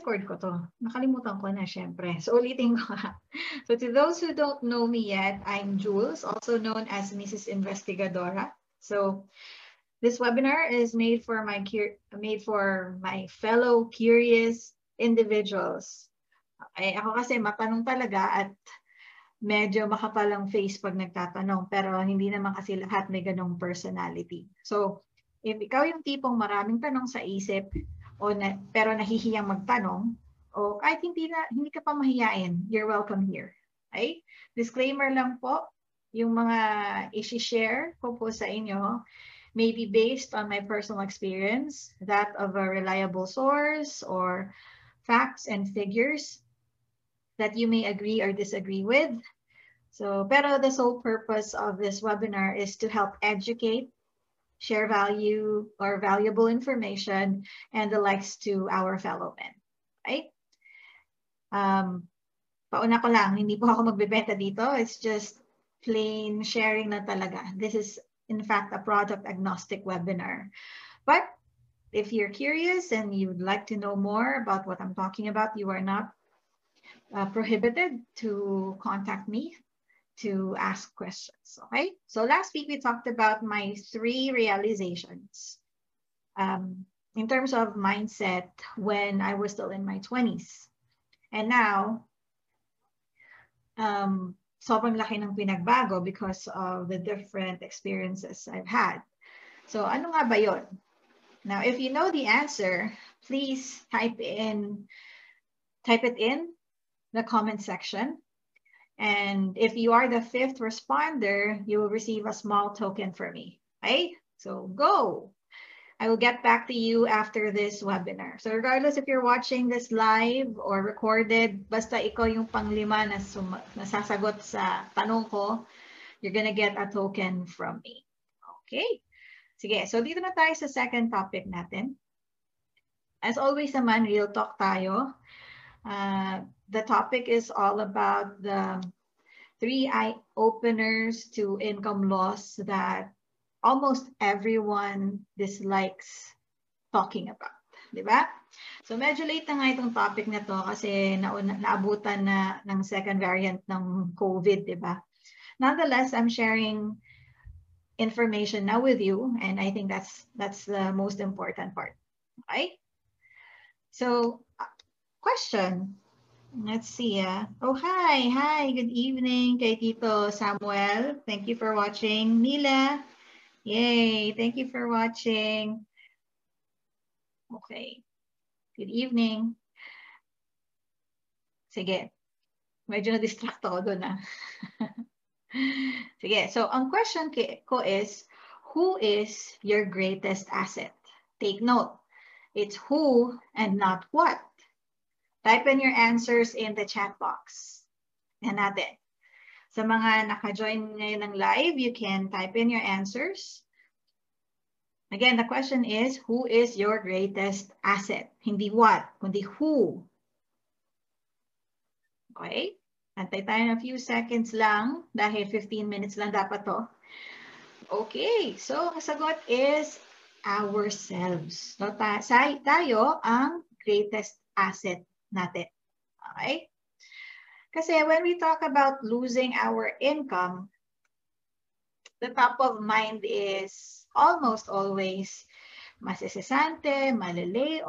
na-record ko to. Nakalimutan ko na, syempre. So, ulitin ko. so, to those who don't know me yet, I'm Jules, also known as Mrs. Investigadora. So, this webinar is made for my made for my fellow curious individuals. Ay, ako kasi matanong talaga at medyo makapalang face pag nagtatanong, pero hindi naman kasi lahat may ganong personality. So, if ikaw yung tipong maraming tanong sa isip, o na, pero nahihiyang magtanong, o kahit hindi, na, hindi ka pa mahiyain, you're welcome here. Okay? Disclaimer lang po, yung mga isi-share ko po sa inyo may be based on my personal experience, that of a reliable source, or facts and figures that you may agree or disagree with. So, pero the sole purpose of this webinar is to help educate share value or valuable information and the likes to our fellow men. Right? Um, pauna ko lang, hindi po ako magbebenta dito. It's just plain sharing na talaga. This is, in fact, a product agnostic webinar. But if you're curious and you'd like to know more about what I'm talking about, you are not uh, prohibited to contact me to ask questions, okay? So last week we talked about my three realizations um, in terms of mindset when I was still in my 20s. And now, um, sobrang laki ng pinagbago because of the different experiences I've had. So ano nga ba yun? Now, if you know the answer, please type in, type it in the comment section and if you are the fifth responder, you will receive a small token from me. Okay? So go. I will get back to you after this webinar. So regardless if you're watching this live or recorded, basta ikaw yung panglima na nasasagot sa tanong ko, you're gonna get a token from me. Okay? Sige, so dito na tayo sa second topic natin. As always naman, real talk tayo. Uh, the topic is all about the three eye openers to income loss that almost everyone dislikes talking about. Di? So medyo late na nga itong topic na to kasi nauna, naabutan na ng second variant ng COVID, di ba? Nonetheless, I'm sharing information now with you and I think that's that's the most important part. Okay? So uh, question. Let's see. Uh, oh, hi. Hi. Good evening kay Tito Samuel. Thank you for watching. Nila. Yay. Thank you for watching. Okay. Good evening. Sige. Medyo na-distract ako doon ah. Sige. So, ang question ko is, who is your greatest asset? Take note. It's who and not what. Type in your answers in the chat box. Yan natin. Sa mga naka-join ngayon ng live, you can type in your answers. Again, the question is, who is your greatest asset? Hindi what, kundi who. Okay? Antay tayo ng few seconds lang dahil 15 minutes lang dapat to. Okay, so ang sagot is ourselves. So, ta tayo ang greatest asset natin. Okay? Kasi when we talk about losing our income, the top of mind is almost always masisesante, malilay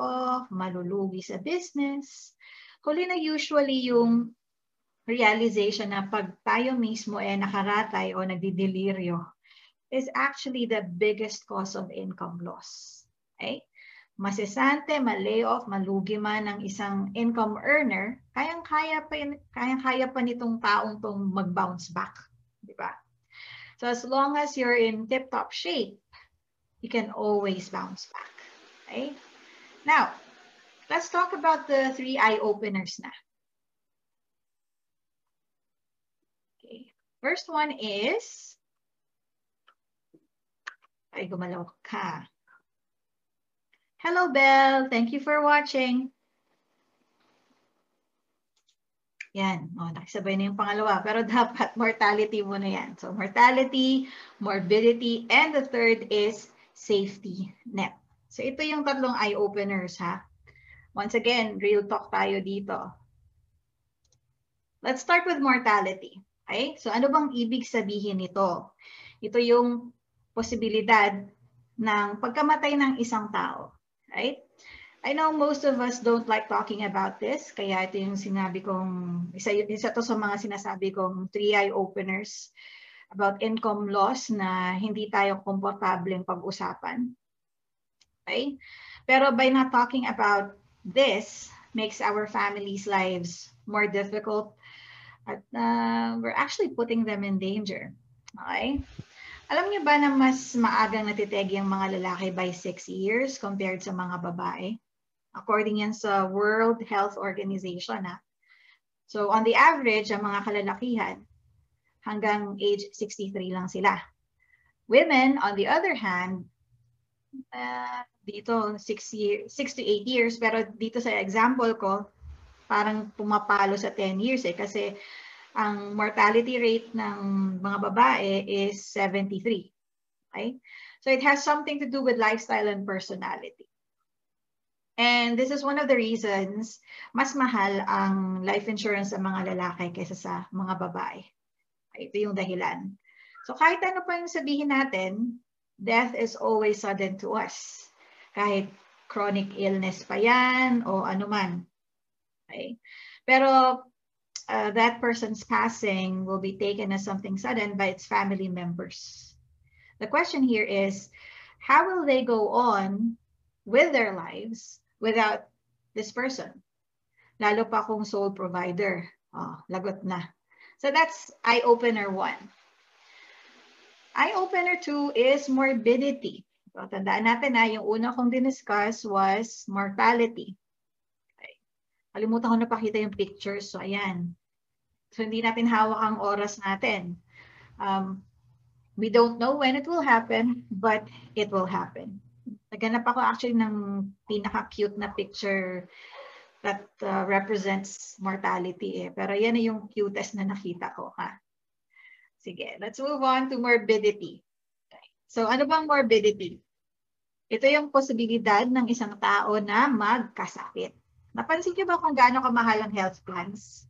malulugi sa business. Huli na usually yung realization na pag tayo mismo eh nakaratay o nagdidelirio is actually the biggest cause of income loss. Okay? Masisante, ma-layoff, malugi man ng isang income earner, kayang-kaya pa, kayang-kaya pa nitong taong tong mag-bounce back. Di ba? So as long as you're in tip-top shape, you can always bounce back. Okay? Now, let's talk about the three eye openers na. Okay. First one is, ay gumalaw ka. Hello, Belle. Thank you for watching. Yan. O, nakisabay na yung pangalawa. Pero dapat mortality muna yan. So, mortality, morbidity, and the third is safety net. So, ito yung tatlong eye-openers, ha? Once again, real talk tayo dito. Let's start with mortality. Okay? So ano bang ibig sabihin nito? Ito yung posibilidad ng pagkamatay ng isang tao. Right? I know most of us don't like talking about this, kaya ito yung sinabi kong, isa, isa to sa mga sinasabi kong three-eye openers about income loss na hindi tayo komportableng pag-usapan. Okay? Pero by not talking about this, makes our families' lives more difficult at uh, we're actually putting them in danger. Okay? Alam niyo ba na mas maagang natitegi ang mga lalaki by 6 years compared sa mga babae? According yan sa World Health Organization. Ha? So on the average, ang mga kalalakihan, hanggang age 63 lang sila. Women, on the other hand, uh, dito 6 year, 6 to 8 years, pero dito sa example ko, parang pumapalo sa 10 years eh, kasi ang mortality rate ng mga babae is 73. Okay? So it has something to do with lifestyle and personality. And this is one of the reasons mas mahal ang life insurance sa mga lalaki kaysa sa mga babae. Ito yung dahilan. So kahit ano pa yung sabihin natin, death is always sudden to us. Kahit chronic illness pa yan o anuman. Okay? Pero uh, that person's passing will be taken as something sudden by its family members. The question here is, how will they go on with their lives without this person. Lalo pa kung sole provider. Oh, lagot na. So that's eye-opener one. Eye-opener two is morbidity. So, tandaan natin na yung una kong diniscuss was mortality. Kalimutan ko na pakita yung pictures. So, ayan. So, hindi natin hawak ang oras natin. Um, we don't know when it will happen, but it will happen. Naghanap ako actually ng pinaka-cute na picture that uh, represents mortality eh. Pero yan na yung cutest na nakita ko ha. Sige, let's move on to morbidity. Okay. So ano bang morbidity? Ito yung posibilidad ng isang tao na magkasakit. Napansin niyo ba kung gaano kamahal ang health plans?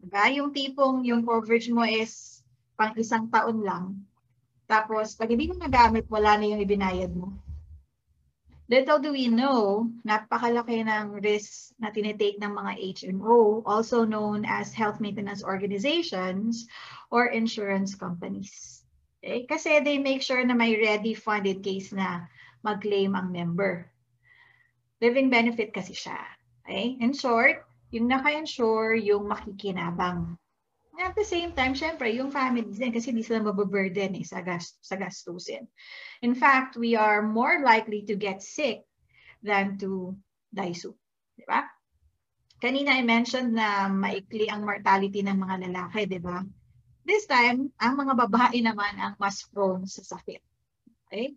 Diba? Yung tipong yung coverage mo is pang isang taon lang. Tapos pag hindi mo nagamit, wala na yung ibinayad mo. Little do we know, napakalaki ng risk na tinitake ng mga HMO, also known as health maintenance organizations or insurance companies. Okay? Kasi they make sure na may ready funded case na mag-claim ang member. Living benefit kasi siya. Okay? In short, yung naka-insure, yung makikinabang. At the same time, syempre, yung families din kasi hindi sila mababurden eh, sa, gas, sa gastusin. In fact, we are more likely to get sick than to die soon. Di ba? Kanina I mentioned na maikli ang mortality ng mga lalaki, di ba? This time, ang mga babae naman ang mas prone sa sakit. Okay?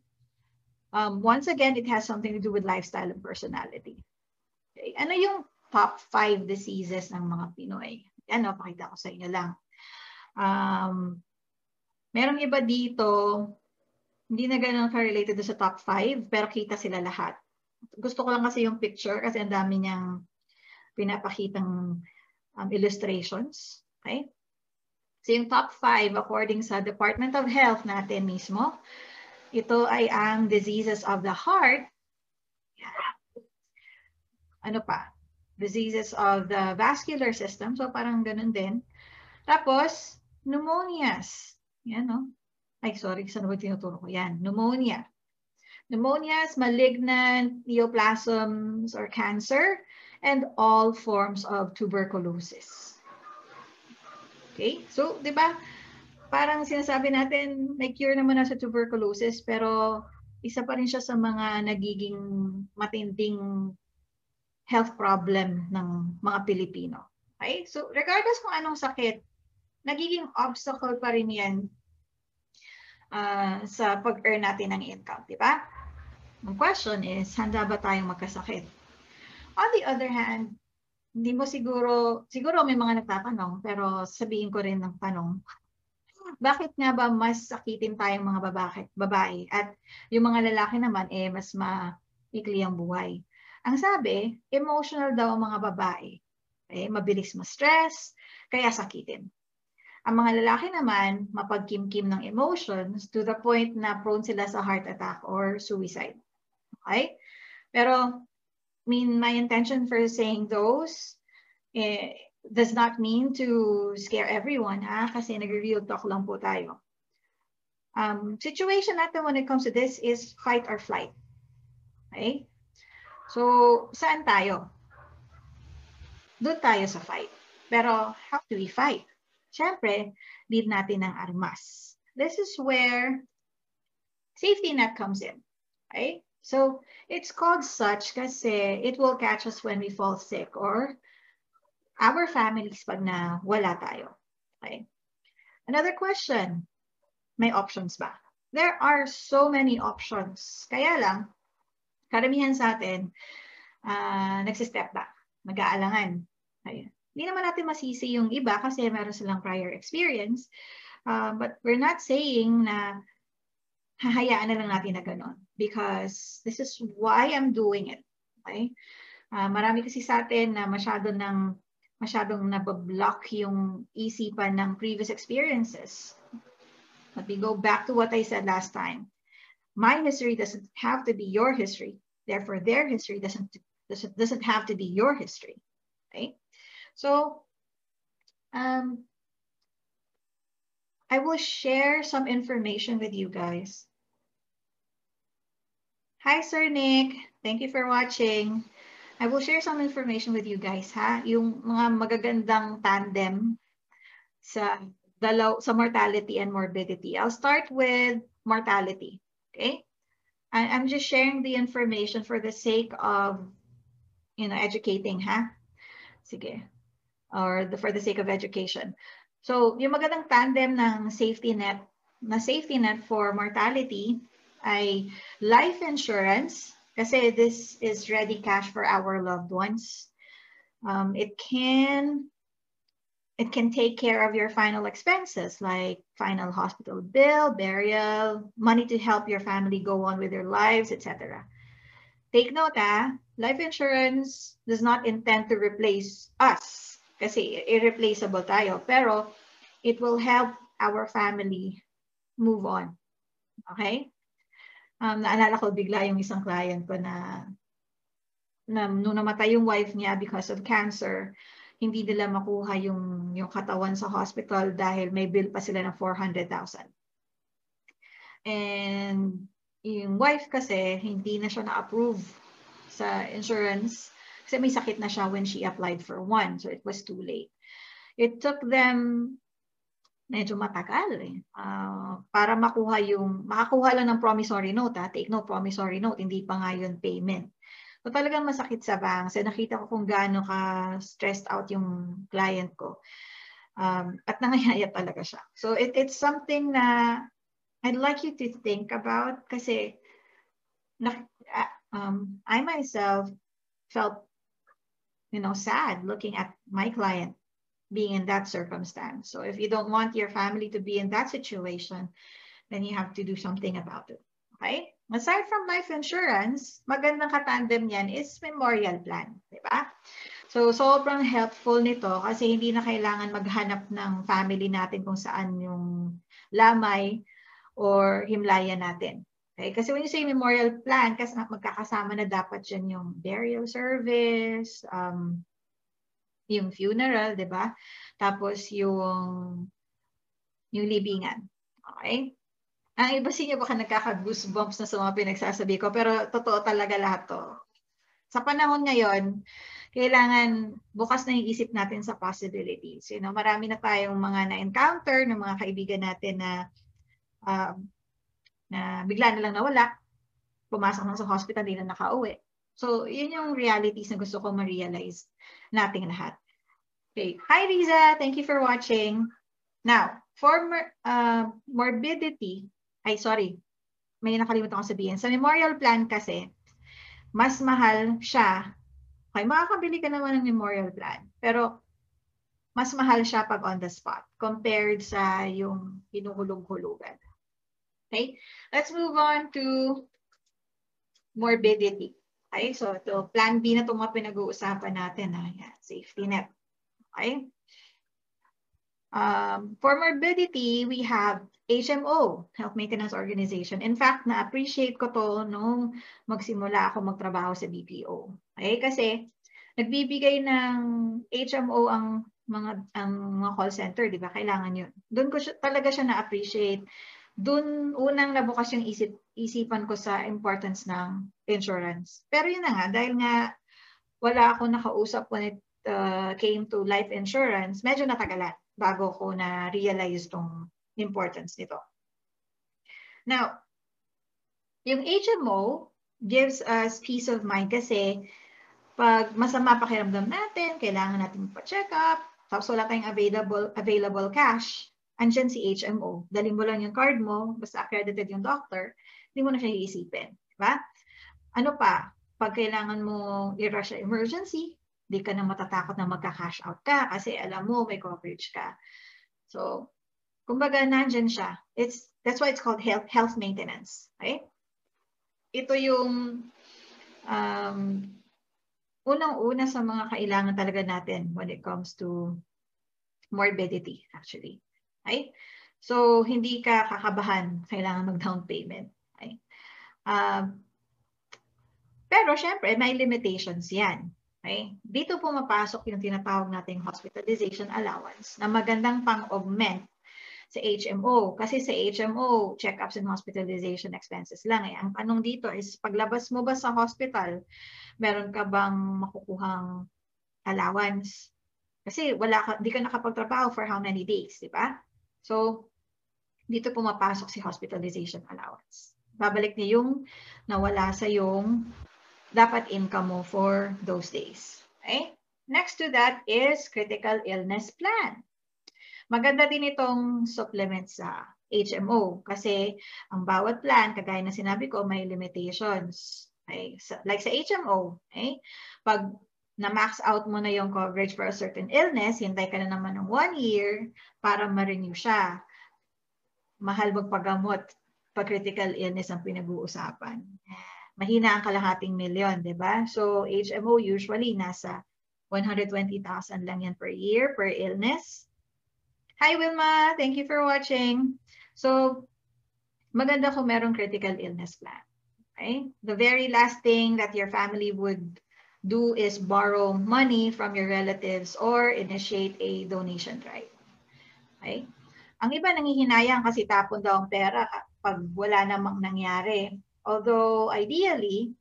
Um, once again, it has something to do with lifestyle and personality. Ano yung top five diseases ng mga Pinoy? Ano, pakita ko sa inyo lang. Um, merong iba dito, hindi na ganun ka-related sa top 5, pero kita sila lahat. Gusto ko lang kasi yung picture kasi ang dami niyang pinapakitang um, illustrations. Okay? So yung top 5 according sa Department of Health natin mismo, ito ay ang diseases of the heart. Ano pa? diseases of the vascular system. So parang ganun din. Tapos, pneumonias. Yan, no? Ay, sorry, saan ba tinuturo ko? Yan, pneumonia. Pneumonias, malignant neoplasms or cancer, and all forms of tuberculosis. Okay? So, di ba, parang sinasabi natin, may cure naman na sa tuberculosis, pero isa pa rin siya sa mga nagiging matinding health problem ng mga Pilipino. Okay? So, regardless kung anong sakit, nagiging obstacle pa rin yan uh, sa pag-earn natin ng income, di ba? Ang question is, handa ba tayong magkasakit? On the other hand, hindi mo siguro, siguro may mga nagtatanong, pero sabihin ko rin ng tanong, bakit nga ba mas sakitin tayong mga babae, babae at yung mga lalaki naman eh mas maikli ang buhay? Ang sabi, emotional daw ang mga babae. Okay? Mabilis ma-stress, kaya sakitin. Ang mga lalaki naman, mapagkimkim ng emotions to the point na prone sila sa heart attack or suicide. Okay? Pero, mean, my intention for saying those eh, does not mean to scare everyone, ha? Kasi nag-real talk lang po tayo. Um, situation natin when it comes to this is fight or flight. Okay? So, saan tayo? Doon tayo sa fight. Pero, how do we fight? Siyempre, need natin ng armas. This is where safety net comes in. Okay? So, it's called such kasi it will catch us when we fall sick or our families pag na wala tayo. Okay? Another question, may options ba? There are so many options. Kaya lang, karamihan sa atin, uh, nagsistep back, nag-aalangan. Ayun. Hindi naman natin masisi yung iba kasi meron silang prior experience. Uh, but we're not saying na hahayaan na lang natin na gano'n because this is why I'm doing it. Okay? Uh, marami kasi sa atin na masyado ng masyadong nabablock yung isipan ng previous experiences. But we go back to what I said last time. My history doesn't have to be your history. Therefore, their history doesn't, doesn't, doesn't have to be your history. Okay? So um, I will share some information with you guys. Hi, Sir Nick. Thank you for watching. I will share some information with you guys, ha? Yung mga magagandang tandem sa, dalaw sa mortality and morbidity. I'll start with mortality, okay? I, I'm just sharing the information for the sake of, you know, educating, ha? Sige or the, for the sake of education. So, yung magandang tandem ng safety net, na safety net for mortality ay life insurance, kasi this is ready cash for our loved ones. Um, it can it can take care of your final expenses like final hospital bill, burial, money to help your family go on with their lives, etc. Take note, ah, life insurance does not intend to replace us kasi irreplaceable tayo. Pero it will help our family move on. Okay? Um, naalala ko bigla yung isang client ko na, na nung namatay yung wife niya because of cancer, hindi nila makuha yung, yung katawan sa hospital dahil may bill pa sila ng 400,000. And yung wife kasi, hindi na siya na-approve sa insurance kasi may sakit na siya when she applied for one. So it was too late. It took them medyo matagal eh. Uh, para makuha yung, makakuha lang ng promissory note ha. Take no promissory note, hindi pa nga yun payment. So talagang masakit sa bank. So nakita ko kung gaano ka stressed out yung client ko. Um, at nangayaya talaga siya. So it, it's something na I'd like you to think about kasi na, uh, um, I myself felt you know, sad looking at my client being in that circumstance. So if you don't want your family to be in that situation, then you have to do something about it. Okay? Aside from life insurance, magandang katandem niyan is memorial plan. Di ba? So, sobrang helpful nito kasi hindi na kailangan maghanap ng family natin kung saan yung lamay or himlaya natin. Okay? Kasi when you say memorial plan, kasi magkakasama na dapat dyan yung burial service, um, yung funeral, di ba? Tapos yung, yung libingan. Okay? Ang iba sa inyo baka nagkaka-goosebumps na sa mga pinagsasabi ko, pero totoo talaga lahat to. Sa panahon ngayon, kailangan bukas na yung isip natin sa possibilities. You know, marami na tayong mga na-encounter ng mga kaibigan natin na uh, na bigla na lang nawala, pumasok na sa hospital, hindi na nakauwi. So, yun yung realities na gusto ko ma-realize nating lahat. Okay. Hi, Riza. Thank you for watching. Now, for uh, morbidity, ay sorry, may nakalimutan ko sabihin. Sa memorial plan kasi, mas mahal siya. Okay, makakabili ka naman ng memorial plan. Pero, mas mahal siya pag on the spot compared sa yung hinuhulog-hulugan. Okay, let's move on to morbidity. Okay, so ito, plan B na itong mga pinag-uusapan natin. Ha? Yan, safety net. Okay? Um, for morbidity, we have HMO, Health Maintenance Organization. In fact, na-appreciate ko to nung magsimula ako magtrabaho sa BPO. Okay? Kasi nagbibigay ng HMO ang mga ang mga call center, di ba? Kailangan yun. Doon ko siya, talaga siya na-appreciate. Doon unang nabukas yung isip, isipan ko sa importance ng insurance. Pero yun na nga, dahil nga wala ako nakausap when uh, came to life insurance, medyo natagalan bago ko na-realize tong importance nito. Now, yung HMO gives us peace of mind kasi pag masama pakiramdam natin, kailangan natin pa-check up, tapos wala tayong available, available cash, andyan si HMO. Dali mo lang yung card mo, basta accredited yung doctor, hindi mo na siya iisipin. Diba? Ano pa, pag kailangan mo i-rush emergency, di ka na matatakot na magka-cash out ka kasi alam mo may coverage ka. So, kumbaga nandyan siya. It's, that's why it's called health, health maintenance. Okay? Ito yung um, unang-una sa mga kailangan talaga natin when it comes to morbidity, actually. Okay? So, hindi ka kakabahan, kailangan mag-down payment. Okay? Uh, pero, syempre, may limitations yan. Okay? Dito pumapasok yung tinatawag nating hospitalization allowance na magandang pang-augment sa HMO. Kasi sa HMO, check-ups and hospitalization expenses lang. Eh. Ang tanong dito is, paglabas mo ba sa hospital, meron ka bang makukuhang allowance? Kasi wala ka, di ka nakapagtrabaho for how many days, di ba? So, dito pumapasok si hospitalization allowance. Babalik niya yung nawala sa yung dapat income mo for those days. Okay? Next to that is critical illness plan. Maganda din itong supplement sa HMO kasi ang bawat plan, kagaya na sinabi ko, may limitations. Okay? like sa HMO, okay? pag na-max out mo na yung coverage for a certain illness, hintay ka na naman ng one year para ma-renew siya. Mahal magpagamot pag critical illness ang pinag-uusapan. Mahina ang kalahating milyon, di ba? So HMO usually nasa 120,000 lang yan per year per illness. Hi Wilma, thank you for watching. So maganda kung merong critical illness plan. Okay? The very last thing that your family would do is borrow money from your relatives or initiate a donation drive. Okay? Ang iba nangihinayang kasi tapon daw ang pera pag wala namang nangyari. Although ideally,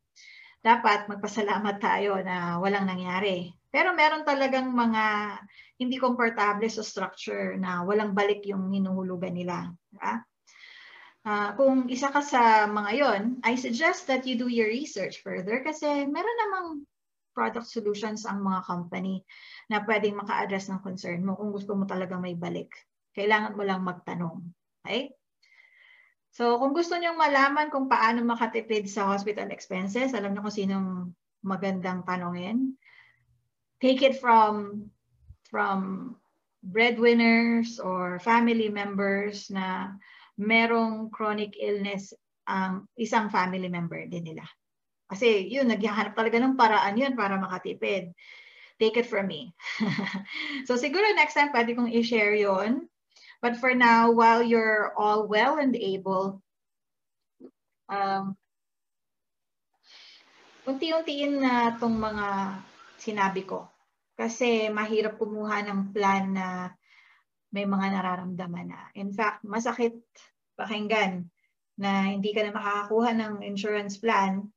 dapat magpasalamat tayo na walang nangyari. Pero meron talagang mga hindi komportable sa structure na walang balik yung hinuhulugan nila. Diba? Uh, kung isa ka sa mga yon, I suggest that you do your research further kasi meron namang product solutions ang mga company na pwedeng maka-address ng concern mo kung gusto mo talaga may balik. Kailangan mo lang magtanong. Okay? So kung gusto niyo malaman kung paano makatipid sa hospital expenses, alam niyo kung sinong magandang tanongin. Take it from from breadwinners or family members na merong chronic illness ang isang family member din nila. Kasi yun, naghahanap talaga ng paraan yun para makatipid. Take it from me. so siguro next time pwede kong i-share yun. But for now, while you're all well and able, um, unti-untiin na itong mga sinabi ko. Kasi mahirap kumuha ng plan na may mga nararamdaman na. In fact, masakit pakinggan na hindi ka na makakakuha ng insurance plan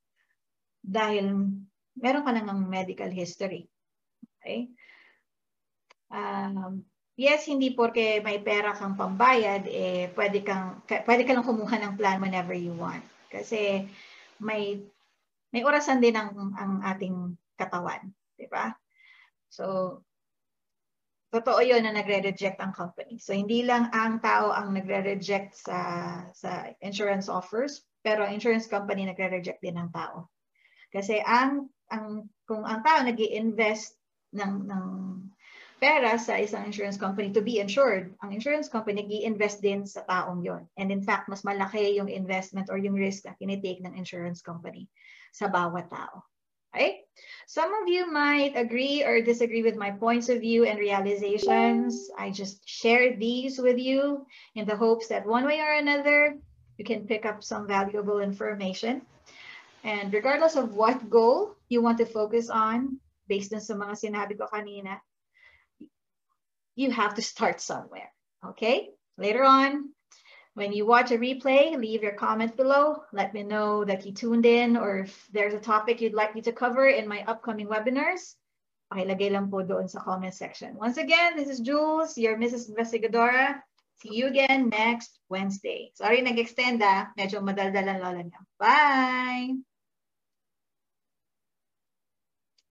dahil meron ka nang medical history. Okay? Um, yes, hindi porke may pera kang pambayad, eh, pwede, kang, pwede ka lang kumuha ng plan whenever you want. Kasi may may orasan din ang, ang ating katawan. Di ba? So, totoo yun na nagre-reject ang company. So hindi lang ang tao ang nagre-reject sa sa insurance offers, pero ang insurance company nagre-reject din ng tao. Kasi ang ang kung ang tao nag invest ng ng pera sa isang insurance company to be insured, ang insurance company nag invest din sa taong yon. And in fact, mas malaki yung investment or yung risk na kinitake ng insurance company sa bawat tao. right? Some of you might agree or disagree with my points of view and realizations. I just share these with you in the hopes that one way or another, you can pick up some valuable information. And regardless of what goal you want to focus on, based on sa mga sinabi ko kanina, you have to start somewhere, okay? Later on, when you watch a replay, leave your comment below. Let me know that you tuned in or if there's a topic you'd like me to cover in my upcoming webinars. Pakilagay lang po doon sa comment section. Once again, this is Jules, your Mrs. Investigadora. See you again next Wednesday. Sorry, nag-extend ah. Medyo madaldal ang lola niya. Bye!